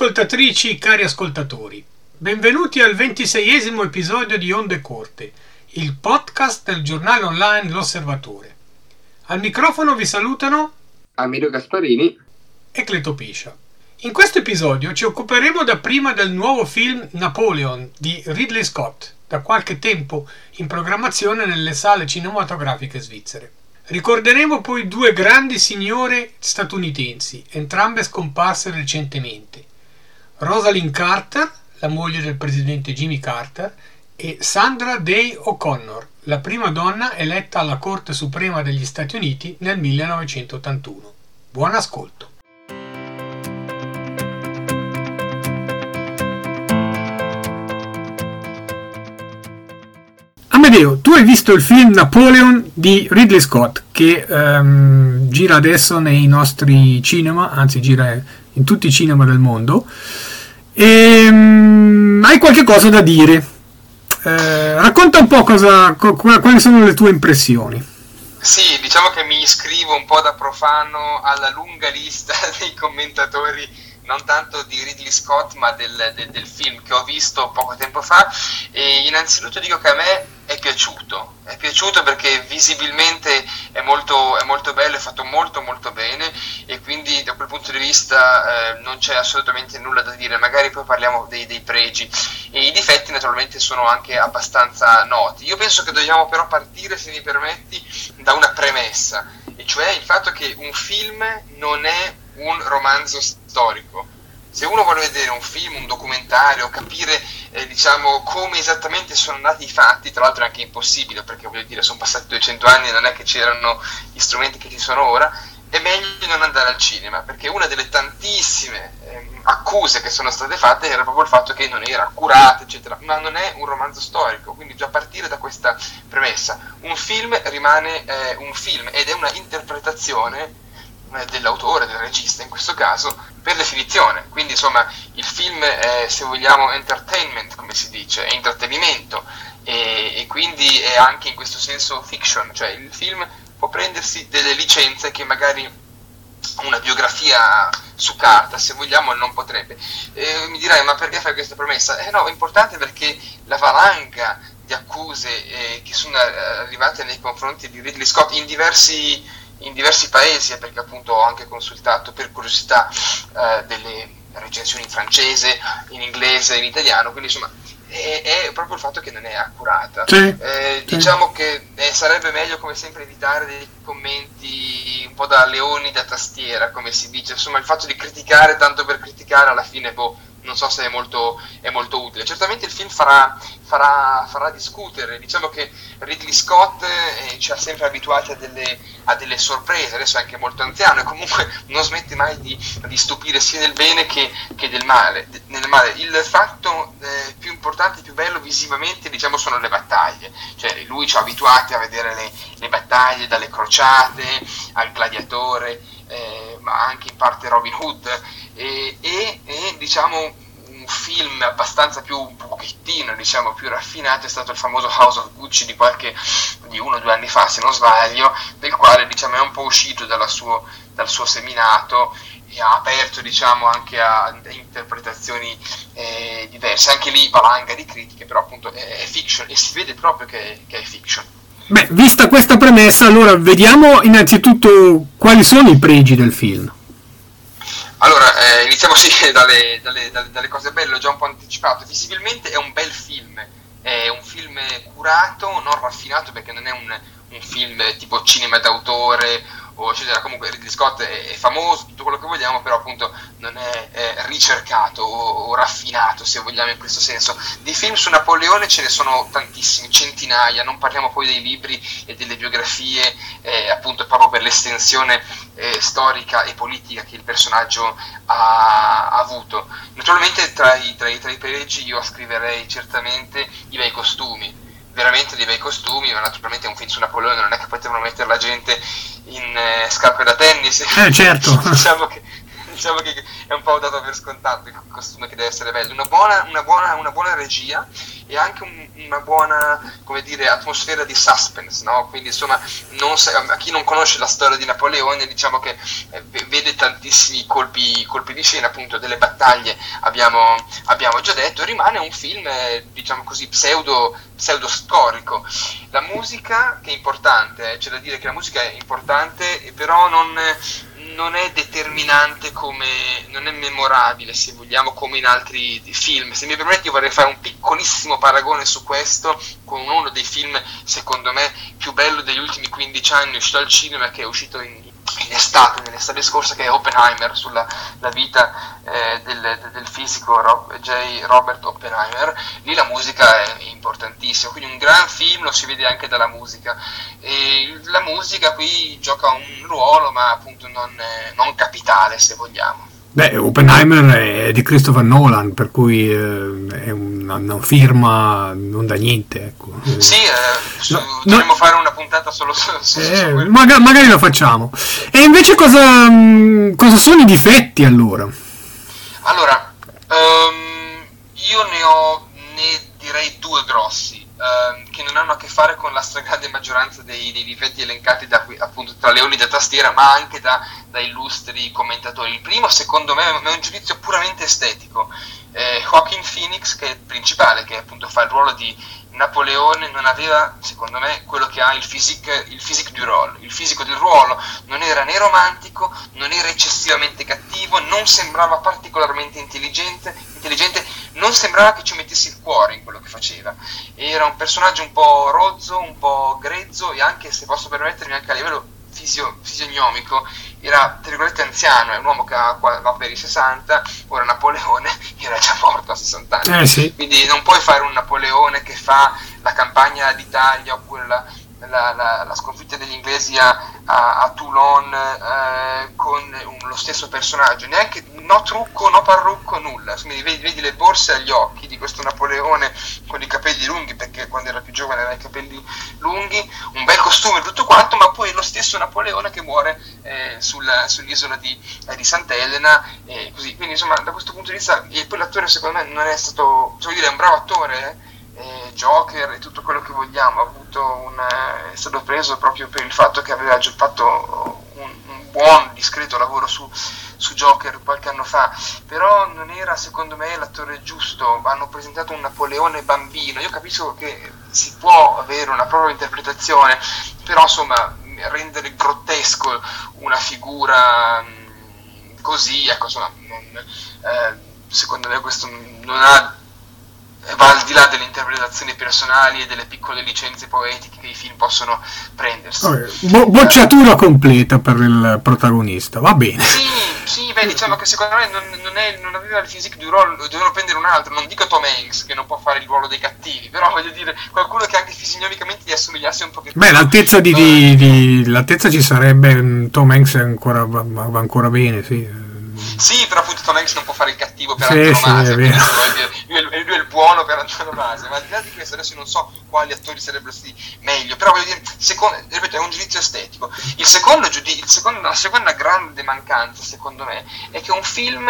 ascoltatrici, cari ascoltatori, benvenuti al ventiseiesimo episodio di Onde Corte, il podcast del giornale online L'Osservatore. Al microfono vi salutano Amiro Gasparini e Cleto Piscia. In questo episodio ci occuperemo dapprima del nuovo film Napoleon di Ridley Scott, da qualche tempo in programmazione nelle sale cinematografiche svizzere. Ricorderemo poi due grandi signore statunitensi, entrambe scomparse recentemente. Rosalind Carter, la moglie del presidente Jimmy Carter, e Sandra Day O'Connor, la prima donna eletta alla Corte Suprema degli Stati Uniti nel 1981. Buon ascolto. Amedeo, tu hai visto il film Napoleon di Ridley Scott che um, gira adesso nei nostri cinema, anzi gira in tutti i cinema del mondo. E, um, hai qualche cosa da dire? Eh, racconta un po' cosa, quali sono le tue impressioni. Sì, diciamo che mi iscrivo un po' da profano alla lunga lista dei commentatori non tanto di Ridley Scott ma del, del, del, film che ho visto poco tempo fa. E innanzitutto dico che a me è piaciuto, è piaciuto perché visibilmente è molto, è molto bello, è fatto molto molto bene. E quindi da quel punto di vista eh, non c'è assolutamente nulla da dire, magari poi parliamo dei, dei pregi. E i difetti naturalmente sono anche abbastanza noti. Io penso che dobbiamo però partire, se mi permetti, da una premessa, e cioè il fatto che un film non è un romanzo storico. Se uno vuole vedere un film, un documentario, capire eh, diciamo, come esattamente sono andati i fatti, tra l'altro è anche impossibile perché voglio dire sono passati 200 anni e non è che c'erano gli strumenti che ci sono ora, è meglio non andare al cinema perché una delle tantissime eh, accuse che sono state fatte era proprio il fatto che non era accurata, eccetera, ma non è un romanzo storico, quindi già partire da questa premessa, un film rimane eh, un film ed è una interpretazione eh, dell'autore, del regista in questo caso, per definizione. Quindi insomma il film è, se vogliamo, entertainment, come si dice, è intrattenimento. E, e quindi è anche in questo senso fiction, cioè il film può prendersi delle licenze che magari una biografia su carta, se vogliamo, non potrebbe. Eh, mi dirai, ma perché fai questa promessa? Eh no, è importante perché la valanga di accuse eh, che sono arrivate nei confronti di Ridley Scott in diversi in diversi paesi, perché appunto ho anche consultato per curiosità eh, delle recensioni in francese, in inglese, in italiano, quindi insomma è, è proprio il fatto che non è accurata. Sì, eh, sì. Diciamo che eh, sarebbe meglio come sempre evitare dei commenti un po' da leoni da tastiera, come si dice, insomma il fatto di criticare tanto per criticare alla fine boh, non so se è molto, è molto utile. Certamente il film farà, farà, farà discutere, diciamo che Ridley Scott eh, ci ha sempre abituati a delle, a delle, sorprese, adesso è anche molto anziano e comunque non smette mai di, di stupire sia nel bene che, che del male, nel male. Il fatto eh, più importante, più bello visivamente diciamo sono le battaglie, cioè lui ci ha abituati a vedere le, le battaglie dalle crociate al gladiatore, eh, ma anche in parte Robin Hood e, e, e diciamo un film abbastanza più un pochettino diciamo più raffinato è stato il famoso House of Gucci di qualche di uno o due anni fa se non sbaglio del quale diciamo è un po' uscito suo, dal suo seminato e ha aperto diciamo anche a interpretazioni eh, diverse. Anche lì valanga di critiche però appunto è, è, fiction e si vede proprio che, che è fiction Beh, vista questa premessa, allora vediamo innanzitutto quali sono i pregi del film. Allora, eh, iniziamo sì dalle, dalle, dalle, dalle, cose belle, l'ho già un po' anticipato. Visibilmente è un bel film, è un film curato, non raffinato perché non è un, un film tipo cinema d'autore o eccetera. Comunque Ridley Scott è, è, famoso, tutto quello che vogliamo, però appunto non è, è ricercato o, o, raffinato, se vogliamo in questo senso. Di film su Napoleone ce ne sono tantissimi, centinaia, non parliamo poi dei libri e delle biografie, eh, appunto proprio per l'estensione eh, storica e politica che il personaggio ha, ha avuto. Naturalmente tra i, tra, i, tra i pregi io scriverei certamente i bei costumi veramente dei bei costumi, ma naturalmente è un film su Napoleone, non è che potevano mettere la gente in eh, scarpe da tennis. Eh, certo. diciamo, che, diciamo che è un po' dato per scontato il costume che deve essere bello. Una buona, una buona, una buona regia e anche un, una buona, dire, atmosfera di suspense, no? Quindi insomma, sa, a chi non conosce la storia di Napoleone, diciamo che eh, vede tantissimi colpi, colpi, di scena, appunto delle battaglie abbiamo, abbiamo già detto, rimane un film, eh, diciamo così, pseudo, pseudo storico. La musica, che è importante, eh, c'è da dire che la musica è importante, però non non è determinante come, non è memorabile se vogliamo come in altri film. Se mi permetti io vorrei fare un piccolissimo paragone su questo con uno dei film secondo me più bello degli ultimi 15 anni uscito al cinema che è uscito in, in estate, nell'estate scorsa, che è Oppenheimer, sulla vita eh, del, del, fisico Rob, J. Robert Oppenheimer. Lì la musica è importantissima, quindi un gran film lo si vede anche dalla musica. E la musica qui gioca un ruolo, ma appunto non, non capitale, se vogliamo. Beh, Oppenheimer è di Christopher Nolan, per cui eh, è una, una, firma non da niente. Ecco. Sì, eh, no, dovremmo no, fare una puntata solo su, su, eh, su magari, magari lo facciamo. E invece cosa, mm, cosa sono i difetti allora? Allora, um, io ne ho, ne direi due grossi. Uh, che non hanno a che fare con la stragrande maggioranza dei, dei difetti elencati da, appunto tra leoni da tastiera, ma anche da, da, illustri commentatori. Il primo, secondo me, è un giudizio puramente estetico. Eh, Joaquin Phoenix, che è il principale, che appunto fa il ruolo di Napoleone, non aveva, secondo me, quello che ha il physique, il physique du role. Il fisico del ruolo non era né romantico, non era eccessivamente cattivo, non sembrava particolarmente intelligente, intelligente non sembrava che ci mettesse il cuore in quello che faceva. Era un personaggio un po' rozzo, un po' grezzo e anche, se posso permettermi, anche a livello fisio, fisionomico, era tra virgolette anziano, è un uomo che va per i 60, ora Napoleone era già morto a 60 anni. Eh sì. Quindi non puoi fare un Napoleone che fa la campagna d'Italia oppure la, la, la, la sconfitta degli inglesi a, a, a Toulon eh, con un, lo stesso personaggio, neanche no trucco, no parrucco, nulla. Vedi, vedi, le borse agli occhi di questo Napoleone con i capelli lunghi, perché quando era più giovane aveva i capelli lunghi, un bel costume tutto quanto, ma poi lo stesso Napoleone che muore eh, sulla, sull'isola di, eh, di Sant'Elena, e così. Quindi insomma da questo punto di vista, e poi l'attore secondo me non è stato, cioè dire, è un bravo attore, Joker e tutto quello che vogliamo, un, eh, è stato preso proprio per il fatto che aveva già fatto un, un buon, discreto lavoro su, su, Joker qualche anno fa, però non era secondo me l'attore giusto, hanno presentato un Napoleone bambino, io capisco che si può avere una propria interpretazione, però insomma rendere grottesco una figura mm, così, ecco insomma, non, eh, secondo me questo non ha va al di là delle interpretazioni personali e delle piccole licenze poetiche che i film possono prendersi. Bo- bocciatura completa per il protagonista, va bene. Sì, sì beh, diciamo che secondo me non, non, è, non aveva il physique du ruolo, dovevano prendere un altro, non dico Tom Hanks che non può fare il ruolo dei cattivi, però voglio dire qualcuno che anche fisionomicamente gli assomigliasse un pochettino. Beh, l'altezza, di, di, di, l'altezza ci sarebbe, mm, Tom Hanks ancora, va ancora bene, sì. Sì, però appunto Tom Hanks non può fare il cattivo per sì, antonomasia, sì, lui, è, lui, è, il buono per antonomasia, ma al di là di questo adesso non so quali attori sarebbero stati meglio, però voglio dire, secondo, ripeto, è un giudizio estetico. Il secondo, il secondo, la seconda grande mancanza, secondo me, è che un film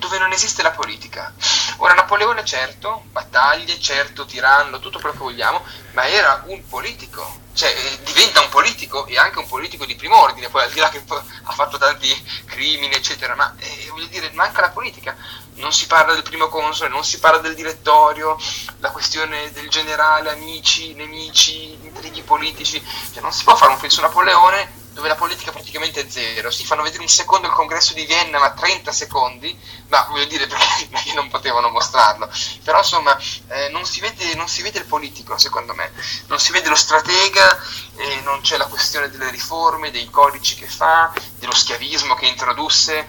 dove non esiste la politica. Ora Napoleone certo, battaglie, certo, tiranno, tutto quello che vogliamo, ma era un politico, cioè eh, diventa un politico e anche un politico di primo ordine, poi al di là che ha fatto tanti crimini, eccetera, ma eh, voglio dire, manca la politica. Non si parla del primo console, non si parla del direttorio, la questione del generale, amici, nemici, intrighi politici, cioè non si può fare un film su Napoleone dove la politica praticamente è zero. Si fanno vedere un secondo il congresso di Vienna, ma 30 secondi, ma voglio dire perché non potevano mostrarlo. Però insomma eh, non, si vede, non, si vede, il politico, secondo me, non si vede lo stratega, eh, non c'è la questione delle riforme, dei codici che fa, dello schiavismo che introdusse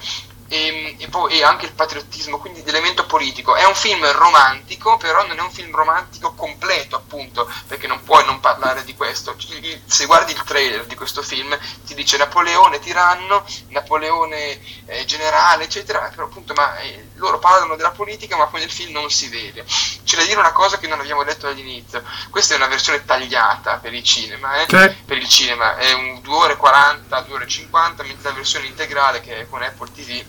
e, e, poi, e anche il patriottismo, quindi di elemento politico. È un film romantico, però non è un film romantico completo, appunto, perché non puoi non parlare di questo. Se guardi il trailer di questo film, ti dice Napoleone tiranno, Napoleone eh, generale, eccetera, però appunto, ma eh, loro parlano della politica, ma poi nel film non si vede. C'è da dire una cosa che non abbiamo detto all'inizio. Questa è una versione tagliata per il cinema, eh? okay. per il cinema, è un 2 ore 40, 2 ore 50, mentre la versione integrale che è con Apple TV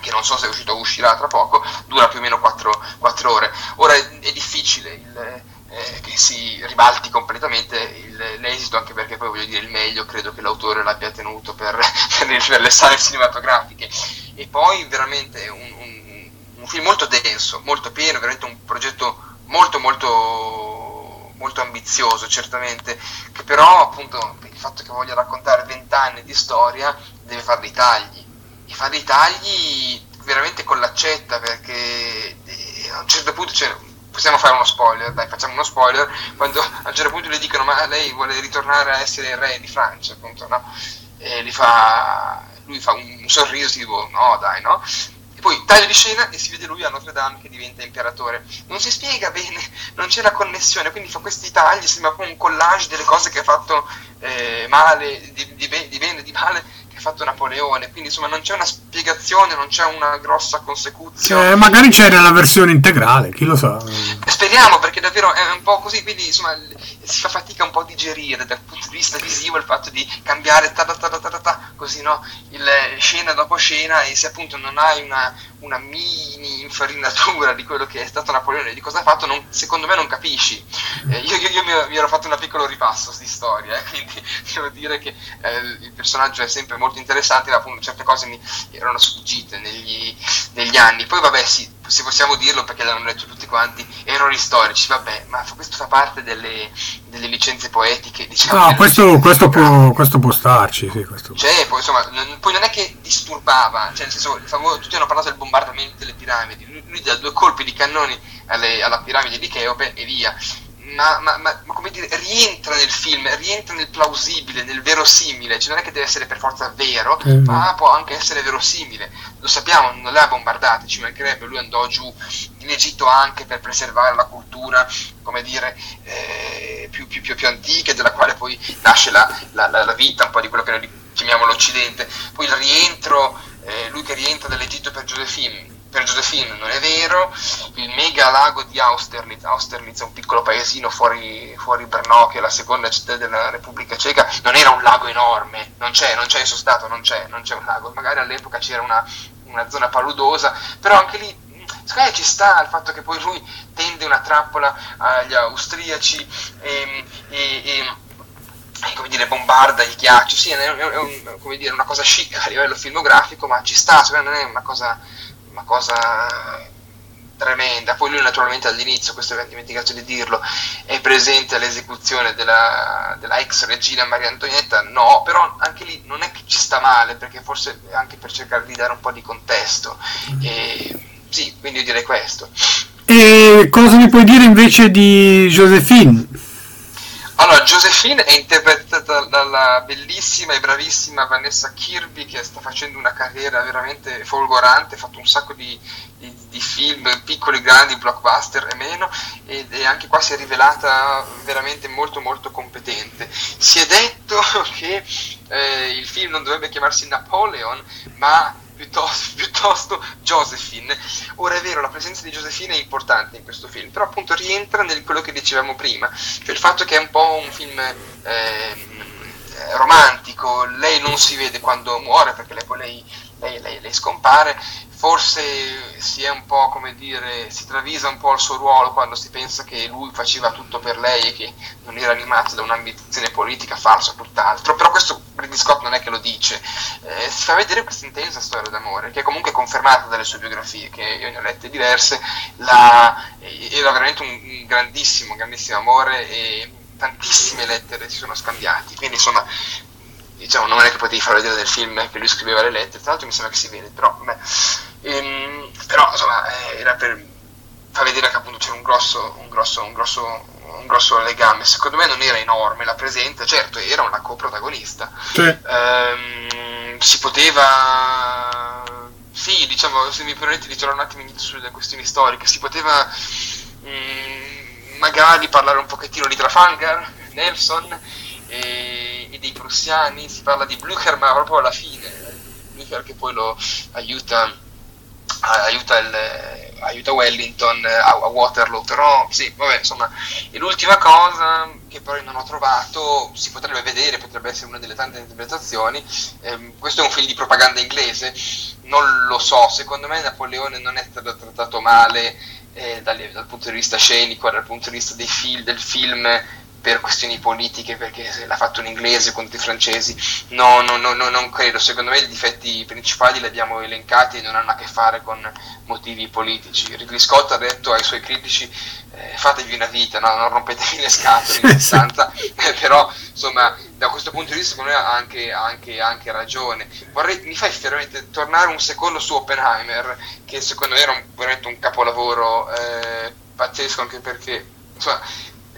che non so se è uscito o uscirà tra poco, dura più o meno 4, 4 ore. Ora è, è difficile il, eh, che si ribalti completamente il, l'esito, anche perché poi voglio dire il meglio credo che l'autore l'abbia tenuto per, per le sale cinematografiche. E poi veramente un, un, un film molto denso, molto pieno, veramente un progetto molto molto molto ambizioso certamente, che però appunto il fatto che voglia raccontare vent'anni di storia deve fare dei tagli, e fare dei tagli veramente con l'accetta perché eh, a un certo punto cioè, possiamo fare uno spoiler, dai facciamo uno spoiler, quando a un certo punto le dicono ma lei vuole ritornare a essere il re di Francia, appunto, no? E fa, lui fa un sorriso tipo no dai no? E poi taglio di scena e si vede lui a Notre Dame che diventa imperatore. Non si spiega bene, non c'è la connessione, quindi fa questi tagli, sembra un collage delle cose che ha fatto eh, male, di, di, di bene, di male fatto Napoleone, quindi insomma non c'è una spiegazione, non c'è una grossa consecuzione. Eh, magari c'è nella versione integrale, chi lo sa. Speriamo perché davvero è un po' così, quindi insomma si fa fatica un po' a digerire dal punto di vista visivo il fatto di cambiare ta ta ta ta ta, ta così no, il, scena dopo scena e se appunto non hai una, una mini infarinatura di quello che è stato Napoleone, di cosa ha fatto, non, secondo me non capisci. Eh, io, io, io mi, mi, ero fatto un piccolo ripasso di storia, eh, quindi devo dire che eh, il personaggio è sempre molto interessante, ma appunto certe cose mi erano sfuggite negli, negli anni. Poi vabbè sì, se possiamo dirlo perché l'hanno letto tutti quanti, errori storici, vabbè, ma questo fa parte delle, delle licenze poetiche, diciamo. No, questo, questo, può, questo, può, starci, sì, questo. Cioè, poi, insomma, non, poi non è che disturbava, cioè nel senso, tutti hanno parlato del bombardamento delle piramidi, lui, lui dà due colpi di cannoni alle, alla piramide di Cheope e via ma, ma, ma, ma, come dire, rientra nel film, rientra nel plausibile, nel verosimile, cioè non è che deve essere per forza vero, mm. ma può anche essere verosimile. Lo sappiamo, non le ha bombardate, ci mancherebbe, lui andò giù in Egitto anche per preservare la cultura, come dire, eh, più, più, più, più, antica, della quale poi nasce la, la, la, la, vita, un po' di quello che noi chiamiamo l'Occidente. Poi il rientro, eh, lui che rientra dall'Egitto per Josephine per Josephine non è vero, il mega lago di Austerlitz, Austerlitz è un piccolo paesino fuori, fuori Brno, che è la seconda città della Repubblica Ceca, non era un lago enorme, non c'è, non c'è, io sono stato, non c'è, non c'è un lago, magari all'epoca c'era una, una zona paludosa, però anche lì secondo me ci sta il fatto che poi lui tende una trappola agli austriaci e, e, e come dire, bombarda il ghiaccio, sì, è, un, come dire, una cosa chic a livello filmografico, ma ci sta, secondo me non è una cosa una cosa tremenda. Poi lui naturalmente all'inizio, questo abbiamo dimenticato di dirlo, è presente all'esecuzione della, della, ex regina Maria Antonietta, no, però anche lì non è che ci sta male, perché forse anche per cercare di dare un po' di contesto. E, sì, quindi io direi questo. E cosa mi puoi dire invece di Josephine? Allora, Josephine è interpretata dalla bellissima e bravissima Vanessa Kirby che sta facendo una carriera veramente folgorante, ha fatto un sacco di, di, di film, piccoli, grandi, blockbuster e meno, ed è anche qua si è rivelata veramente molto molto competente. Si è detto che eh, il film non dovrebbe chiamarsi Napoleon, ma piuttosto, piuttosto Josephine. Ora è vero, la presenza di Josephine è importante in questo film, però appunto rientra nel quello che dicevamo prima, cioè il fatto che è un po' un film eh, romantico, lei non si vede quando muore perché lei, lei, lei, lei, scompare, forse si è un po' come dire, si travisa un po' il suo ruolo quando si pensa che lui faceva tutto per lei e che non era animato da un'ambizione politica falsa, tutt'altro. Però questo Ridley Scott non è che lo dice, eh, si fa vedere questa intensa storia d'amore, che è comunque confermata dalle sue biografie, che io ne ho lette diverse, la, era veramente un, grandissimo, grandissimo amore e tantissime lettere si sono scambiati, quindi insomma diciamo, non è che potevi far vedere nel film che lui scriveva le lettere, tra l'altro mi sembra che si vede, però, beh, ehm, però insomma eh, era per far vedere che appunto c'era un grosso, un grosso, un grosso, un grosso legame, secondo me non era enorme la presenza, certo era una coprotagonista, sì. ehm, si poteva, sì diciamo, se mi permetti di tornare un attimo sulle questioni storiche, si poteva mh, mm, magari parlare un pochettino di Trafalgar, Nelson, e, e dei prussiani, si parla di Blücher ma proprio alla fine, Blücher che poi lo aiuta, aiuta, il, aiuta Wellington a, a, Waterloo, però sì, vabbè, insomma, e l'ultima cosa che poi non ho trovato, si potrebbe vedere, potrebbe essere una delle tante interpretazioni, ehm, questo è un film di propaganda inglese, non lo so, secondo me Napoleone non è stato trattato male eh, dal, dal, punto di vista scenico, dal punto di vista fil- del film per questioni politiche, perché l'ha fatto in inglese contro i francesi, no, no, no, no, non credo, secondo me i difetti principali li abbiamo elencati e non hanno a che fare con motivi politici. Ridley Scott ha detto ai suoi critici eh, fatevi una vita, no? non rompetevi le scatole in sostanza, però insomma da questo punto di vista secondo me ha anche, anche, anche ragione. Vorrei, mi fai veramente tornare un secondo su Oppenheimer, che secondo me era un, veramente un capolavoro eh, pazzesco anche perché insomma,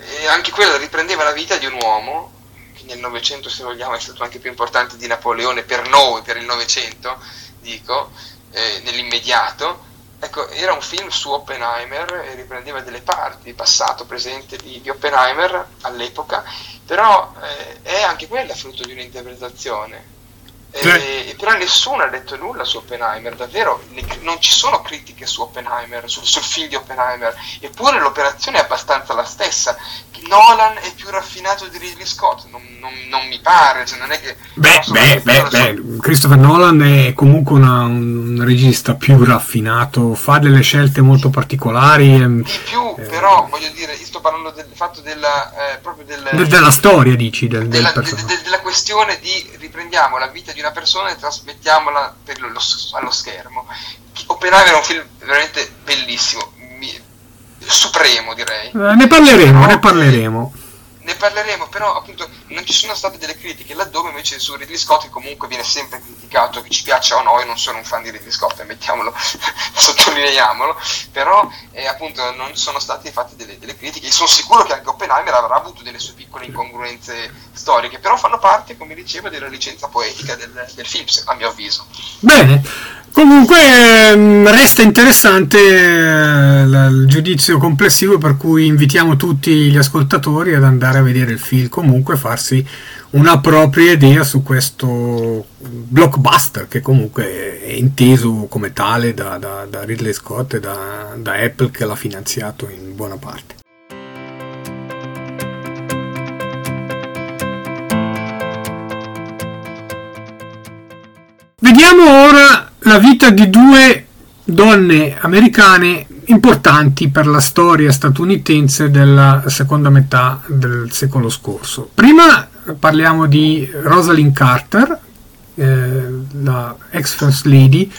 e anche quello riprendeva la vita di un uomo che nel Novecento, se vogliamo, è stato anche più importante di Napoleone per noi, per il Novecento, dico, eh, nell'immediato. Ecco, era un film su Oppenheimer e riprendeva delle parti, passato, presente di, di Oppenheimer all'epoca, però eh, è anche quella frutto di un'interpretazione eh, però nessuno ha detto nulla su Oppenheimer, davvero, non ci sono critiche su Oppenheimer, sul, sul film di Oppenheimer, eppure l'operazione è abbastanza la stessa. Nolan è più raffinato di Ridley Scott, non, non, non mi pare, cioè non è che... Beh, beh, beh, beh, Christopher Nolan è comunque una, un regista più raffinato, fa delle scelte molto particolari. Di più, eh, però, voglio dire, io sto parlando del fatto della... Eh, proprio del, de, della storia, dici, del, della, del de, de, della questione di riprendiamo la vita di una persona e trasmettiamola lo, allo schermo. Oppenheimer è un film veramente bellissimo, supremo direi. Eh, ne parleremo, no? ne parleremo ne parleremo, però appunto non ci sono state delle critiche, laddove invece su Ridley Scott che comunque viene sempre criticato, che ci piaccia o no, io non sono un fan di Ridley Scott, mettiamolo, sottolineiamolo, però eh, appunto non sono state fatte delle, delle critiche, sono sicuro che anche Oppenheimer avrà avuto delle sue piccole incongruenze storiche, però fanno parte, come dicevo, della licenza poetica del, del film, a mio avviso. Bene. Comunque ehm, resta interessante eh, il giudizio complessivo per cui invitiamo tutti gli ascoltatori ad andare a vedere il film, comunque farsi una propria idea su questo blockbuster che comunque è inteso come tale da, da, da Ridley Scott e da, da Apple che l'ha finanziato in buona parte. Vediamo ora la vita di due donne americane importanti per la storia statunitense della seconda metà del secolo scorso. Prima parliamo di Rosalind Carter, eh, la ex First Lady,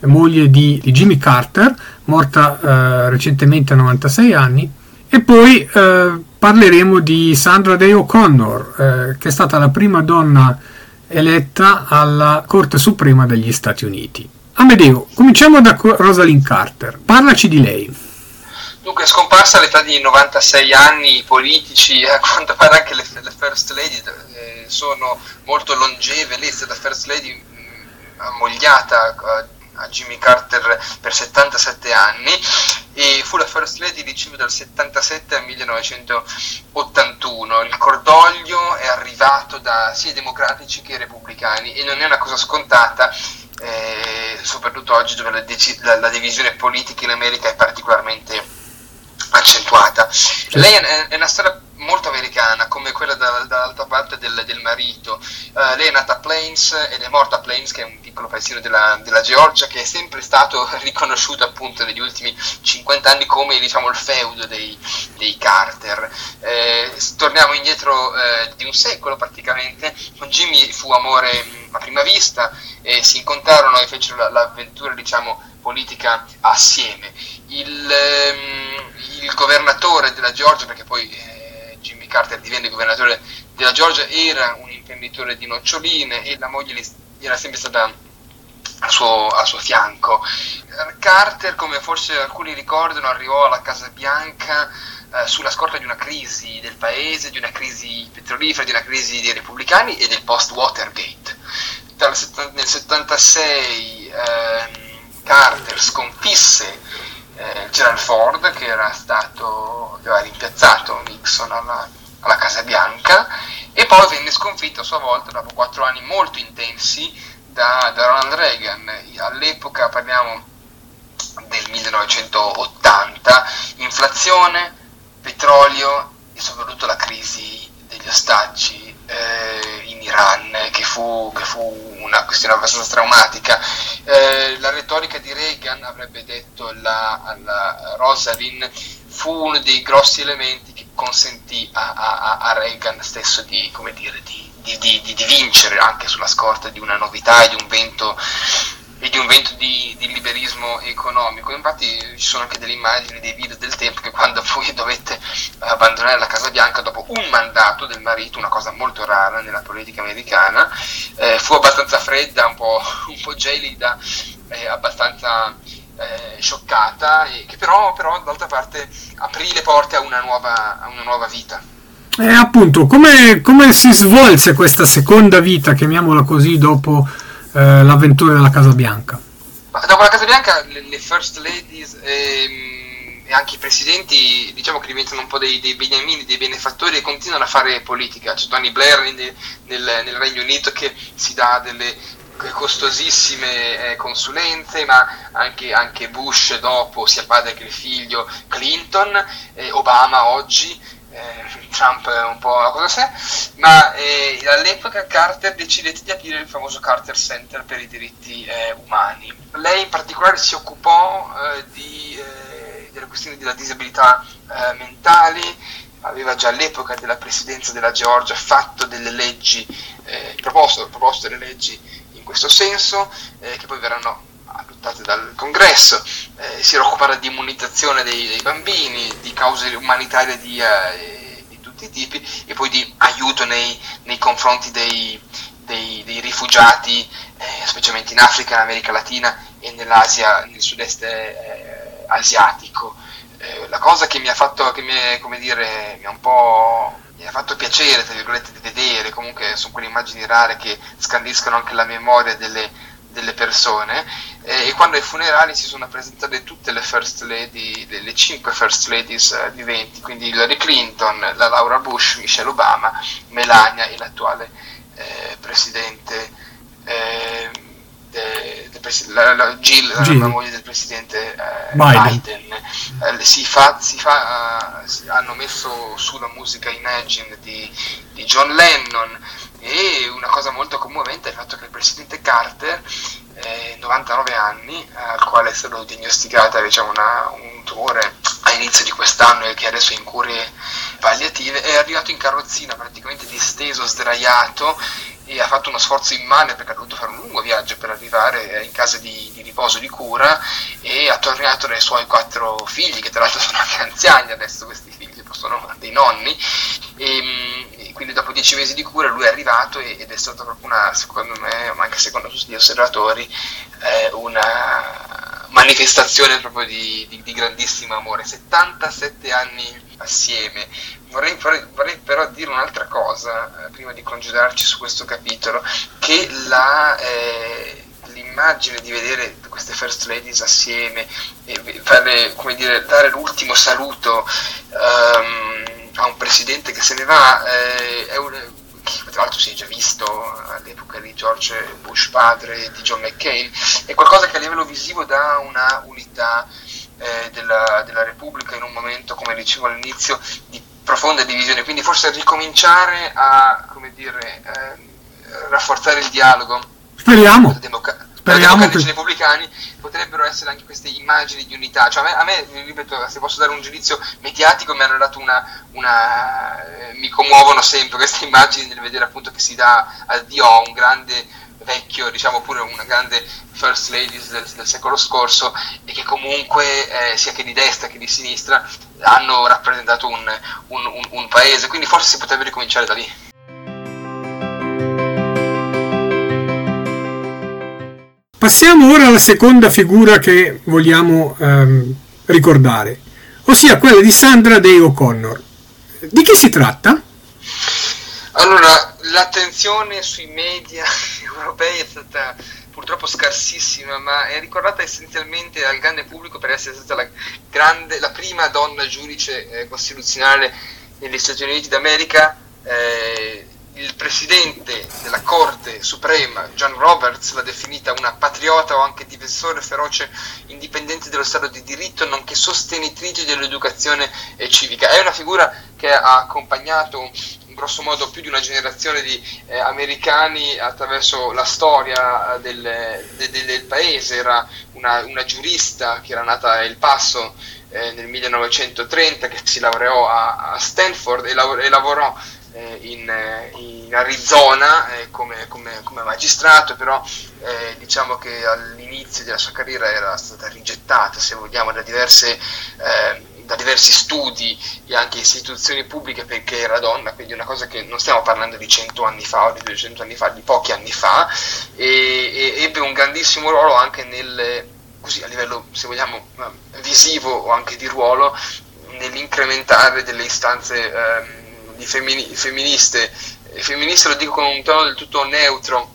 moglie di, di Jimmy Carter, morta eh, recentemente a 96 anni, e poi eh, parleremo di Sandra Day O'Connor, eh, che è stata la prima donna eletta alla Corte Suprema degli Stati Uniti. Amedeo, cominciamo da Rosalind Carter. Parlaci di lei. Dunque, è scomparsa all'età di 96 anni, i politici, a quanto pare anche le, le First Lady eh, sono molto longeve. Lei è stata First Lady mm, ammogliata a Jimmy Carter per 77 anni e fu la First Lady ricevuta dal 77 al 1981. Il cordoglio è arrivato da sia i democratici che i repubblicani e non è una cosa scontata, eh, soprattutto oggi dove la, la, la divisione politica in America è particolarmente accentuata. Lei è, è una storia molto americana, come quella da, dall'altra parte del, del marito. Uh, lei è nata a Plains ed è morta a Plains, che è un piccolo paesino della, della, Georgia, che è sempre stato riconosciuto appunto negli ultimi 50 anni come diciamo, il feudo dei, dei Carter. Eh, torniamo indietro eh, di un secolo praticamente, con Jimmy fu amore mm, a prima vista, e si incontrarono e fecero l'avventura diciamo, politica assieme. Il, ehm, il governatore della Georgia, perché poi eh, Carter divenne governatore della Georgia, era un imprenditore di noccioline e la moglie era sempre stata al suo, al suo fianco. Carter, come forse alcuni ricordano, arrivò alla Casa Bianca eh, sulla scorta di una crisi del paese, di una crisi petrolifera, di una crisi dei repubblicani e del post-Watergate. Nel 76 ehm, Carter sconfisse eh, Gerald Ford che era stato aveva rimpiazzato Nixon alla, alla Casa Bianca e poi venne sconfitto a sua volta dopo quattro anni molto intensi da, da Ronald Reagan all'epoca parliamo del 1980 inflazione petrolio e soprattutto la crisi degli ostaggi eh, in Iran, che fu, che fu, una questione abbastanza traumatica. Eh, la retorica di Reagan, avrebbe detto la, alla Rosalind, fu uno dei grossi elementi consentì a, a, a Reagan stesso di, dire, di, di, di, vincere anche sulla scorta di una novità e di un vento di un vento di, liberismo economico. Infatti ci sono anche delle immagini, dei video del tempo che quando poi dovette abbandonare la Casa Bianca dopo un mandato del marito, una cosa molto rara nella politica americana, eh, fu abbastanza fredda, un po', un po gelida, eh, abbastanza eh, scioccata, e che però, però d'altra parte aprì le porte a una nuova, a una nuova vita. E appunto, come, come si svolse questa seconda vita, chiamiamola così, dopo eh, l'avventura della Casa Bianca. dopo la Casa Bianca le, le First Ladies ehm, e anche i presidenti diciamo che diventano un po' dei, dei beniamini, dei benefattori e continuano a fare politica. C'è Tony Blair nel, nel, nel Regno Unito che si dà delle costosissime eh, consulenze, ma anche, anche, Bush dopo, sia padre che figlio, Clinton, eh, Obama oggi eh, Trump un po' la cosa sé, ma eh, all'epoca Carter decidette di aprire il famoso Carter Center per i diritti eh, umani. Lei in particolare si occupò eh, di, delle questioni della disabilità mentali, aveva già all'epoca della presidenza della Georgia fatto delle leggi, proposto, proposto delle leggi questo senso, che poi verranno adottate dal congresso, eh, si occupata di immunizzazione dei, dei, bambini, di cause umanitarie di, eh, di, tutti i tipi e poi di aiuto nei, nei confronti dei, dei, dei rifugiati, eh, specialmente in Africa, in America Latina e nell'Asia, nel sud-est eh, asiatico. Eh, la cosa che mi ha fatto, che mi, è, come dire, mi ha un po' mi ha fatto piacere, tra virgolette, di vedere, comunque sono quelle immagini rare che scandiscono anche la memoria delle, delle persone eh, e quando ai funerali si sono presentate tutte le first lady, le, le cinque first ladies eh, viventi, quindi Hillary Clinton, la Laura Bush, Michelle Obama, Melania e l'attuale eh, presidente eh, pres- la, la Jill, Jill, la moglie del presidente eh, Biden. Biden. Eh, si fa, si fa, hanno messo su la musica Imagine di, di John Lennon e una cosa molto commovente è il fatto che il presidente Carter, eh, 99 anni, al quale è stato diagnosticata diciamo, una, un tumore all'inizio di quest'anno e che adesso è in cure palliative, è arrivato in carrozzina praticamente disteso, sdraiato e ha fatto uno sforzo immane perché ha dovuto fare un lungo viaggio per arrivare in casa di, di riposo di cura e ha tornato dai suoi quattro figli, che tra l'altro sono anche anziani adesso questi figli, sono dei nonni, e, quindi dopo dieci mesi di cura lui è arrivato ed è stata proprio una, secondo me, ma anche secondo tutti gli osservatori, eh, una manifestazione proprio di, di, di, grandissimo amore. 77 anni assieme. Vorrei, vorrei, vorrei però dire un'altra cosa, eh, prima di congedarci su questo capitolo, che la... Eh, l'immagine di vedere queste first ladies assieme e fare, dire, dare l'ultimo saluto um, a un presidente che se ne va, eh, è un, tra l'altro si è già visto all'epoca di George Bush padre di John McCain, è qualcosa che a livello visivo dà una unità eh, della, della, Repubblica in un momento, come dicevo all'inizio, di profonda divisione, quindi forse ricominciare a come dire, eh, rafforzare il dialogo. Speriamo. Democ- Speriamo che... repubblicani potrebbero essere anche queste immagini di unità. Cioè, a, me, a me, ripeto, se posso dare un giudizio mediatico, mi hanno dato una. una eh, mi commuovono sempre queste immagini nel vedere appunto che si dà addio a un grande vecchio, diciamo pure una grande first lady del, del secolo scorso e che comunque eh, sia che di destra che di sinistra hanno rappresentato un, un, un, un paese, quindi forse si potrebbe ricominciare da lì. Passiamo ora alla seconda figura che vogliamo ehm, ricordare, ossia quella di Sandra Day O'Connor. Di chi si tratta? Allora, l'attenzione sui media europei è stata purtroppo scarsissima, ma è ricordata essenzialmente dal grande pubblico per essere stata la, grande, la prima donna giudice eh, costituzionale negli Stati Uniti d'America. Eh, il presidente della Corte Suprema, John Roberts, l'ha definita una patriota o anche difensore feroce indipendente dello Stato di diritto, nonché sostenitrice dell'educazione civica. È una figura che ha accompagnato grosso modo più di una generazione di eh, americani attraverso la storia del, de, de, del paese, era una, una, giurista che era nata a El Paso eh, nel 1930, che si laureò a, a Stanford e, lav- e lavorò eh, in, in, Arizona eh, come, come, come, magistrato, però eh, diciamo che all'inizio della sua carriera era stata rigettata, se vogliamo, da diverse eh, da diversi studi e anche istituzioni pubbliche perché era donna, quindi una cosa che non stiamo parlando di 100 anni fa o di 200 anni fa, di pochi anni fa, e, e ebbe un grandissimo ruolo anche nel, così a livello, se vogliamo, visivo o anche di ruolo, nell'incrementare delle istanze ehm, di femmini, femministe. Femministe lo dico con un tono del tutto neutro,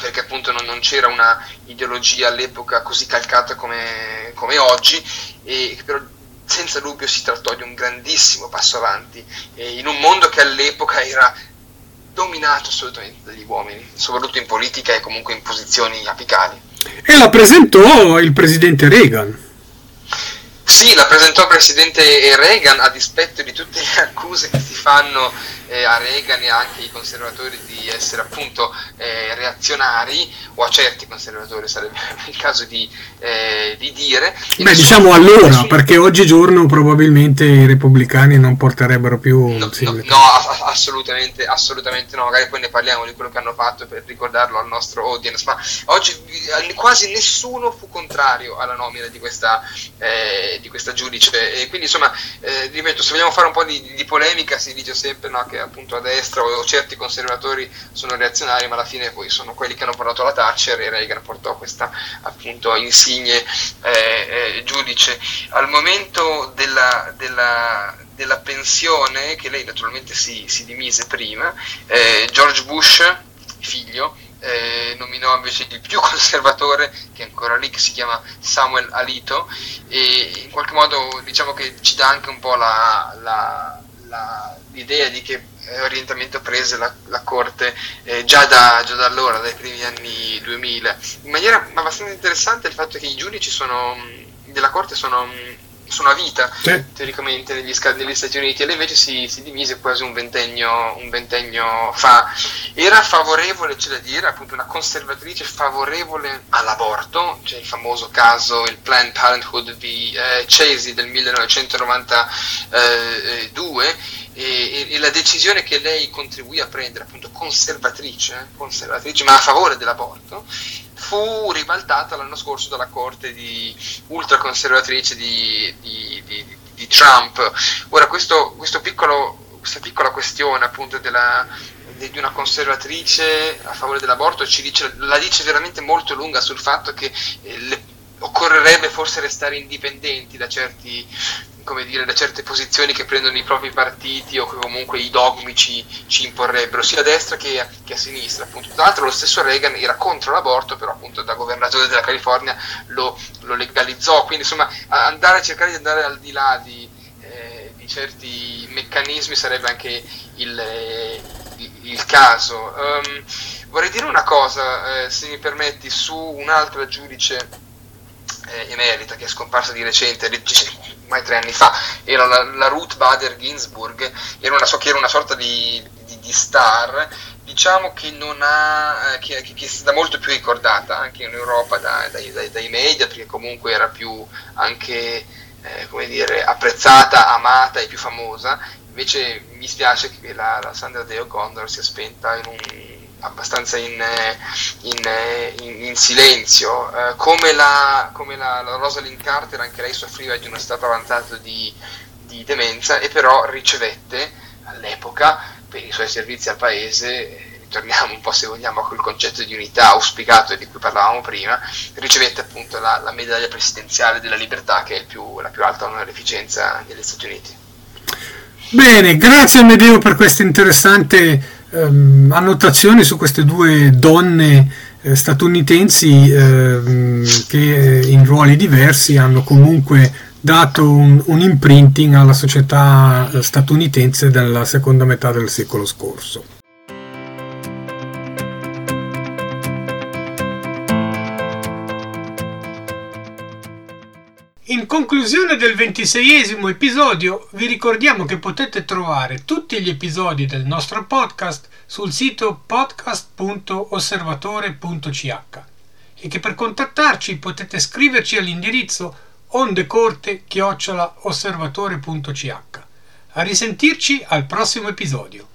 perché appunto non, non, c'era una ideologia all'epoca così calcata come, come oggi, e però senza dubbio si trattò di un grandissimo passo avanti eh, in un mondo che all'epoca era dominato assolutamente dagli uomini, soprattutto in politica e comunque in posizioni apicali. E la presentò il presidente Reagan. Sì, la presentò presidente Reagan a dispetto di tutte le accuse che si fanno eh, a Reagan e anche ai conservatori di essere appunto eh, reazionari, o a certi conservatori sarebbe il caso di, eh, di dire. Beh, diciamo allora, nessun... perché oggigiorno probabilmente i repubblicani non porterebbero più... No, no, no assolutamente, assolutamente no, magari poi ne parliamo di quello che hanno fatto per ricordarlo al nostro audience, ma oggi quasi nessuno fu contrario alla nomina di questa, eh, di questa giudice e quindi insomma, eh, ripeto, se vogliamo fare un po' di, di polemica si dice sempre no, che appunto a destra o certi conservatori sono reazionari, ma alla fine poi sono quelli che hanno portato la Thatcher e Reagan portò questa appunto insigne eh, eh, giudice. Al momento della, della, della, pensione, che lei naturalmente si, si dimise prima, eh, George Bush, figlio, eh, nominò invece il più conservatore che è ancora lì che si chiama Samuel Alito e in qualche modo diciamo che ci dà anche un po' la, la, la, l'idea di che orientamento prese la, la Corte eh, già, da, già, da, allora, dai primi anni 2000. In maniera abbastanza interessante il fatto che i giudici sono, della Corte sono sono a vita sì. teoricamente negli, negli, Stati Uniti e lei invece si, si, dimise quasi un ventennio, un ventennio fa. Era favorevole, c'è da dire, appunto una conservatrice favorevole all'aborto, c'è il famoso caso, il Planned Parenthood di eh, Chasey del 1992 e, e, la decisione che lei contribuì a prendere, appunto conservatrice, conservatrice ma a favore dell'aborto, fu ribaltata l'anno scorso dalla corte di ultraconservatrice di, di, di, di Trump. Ora, questo, questo piccolo, questa piccola questione appunto della, di una conservatrice a favore dell'aborto dice, la dice veramente molto lunga sul fatto che eh, le, occorrerebbe forse restare indipendenti da certi come dire, da certe posizioni che prendono i propri partiti o che comunque i dogmi ci, ci imporrebbero, sia a destra che, che, a sinistra. Appunto. Tra l'altro lo stesso Reagan era contro l'aborto, però appunto da governatore della California lo, lo legalizzò, quindi insomma andare a cercare di andare al di là di, eh, di certi meccanismi sarebbe anche il, eh, il, il caso. Um, vorrei dire una cosa, eh, se mi permetti, su un'altra giudice eh, emerita che è scomparsa di recente, ormai tre anni fa, era la, la Ruth Bader Ginsburg, era una, so che era una sorta di, di, di star, diciamo che ha, eh, che, che, è stata molto più ricordata anche in Europa da, dai, dai, dai, media, perché comunque era più anche, eh, dire, apprezzata, amata e più famosa, invece mi spiace che la, la Sandra Deo Condor sia spenta in un abbastanza in, in, in, in silenzio. Eh, come, la, come la, la, Rosalind Carter, anche lei soffriva di uno stato avanzato di, di demenza e però ricevette all'epoca per i suoi servizi al paese torniamo un po' se vogliamo a quel concetto di unità auspicato di cui parlavamo prima, ricevette appunto la, la medaglia presidenziale della libertà che è più, la più alta onorificenza negli Stati Uniti. Bene, grazie a Medeo per questa interessante ehm, annotazioni su queste due donne eh, statunitensi ehm, che in ruoli diversi hanno comunque dato un, un imprinting alla società eh, statunitense della seconda metà del secolo scorso. In conclusione del ventiseiesimo episodio vi ricordiamo che potete trovare tutti gli episodi del nostro podcast sul sito podcast.osservatore.ch e che per contattarci potete scriverci all'indirizzo ondecorte-osservatore.ch. A risentirci al prossimo episodio.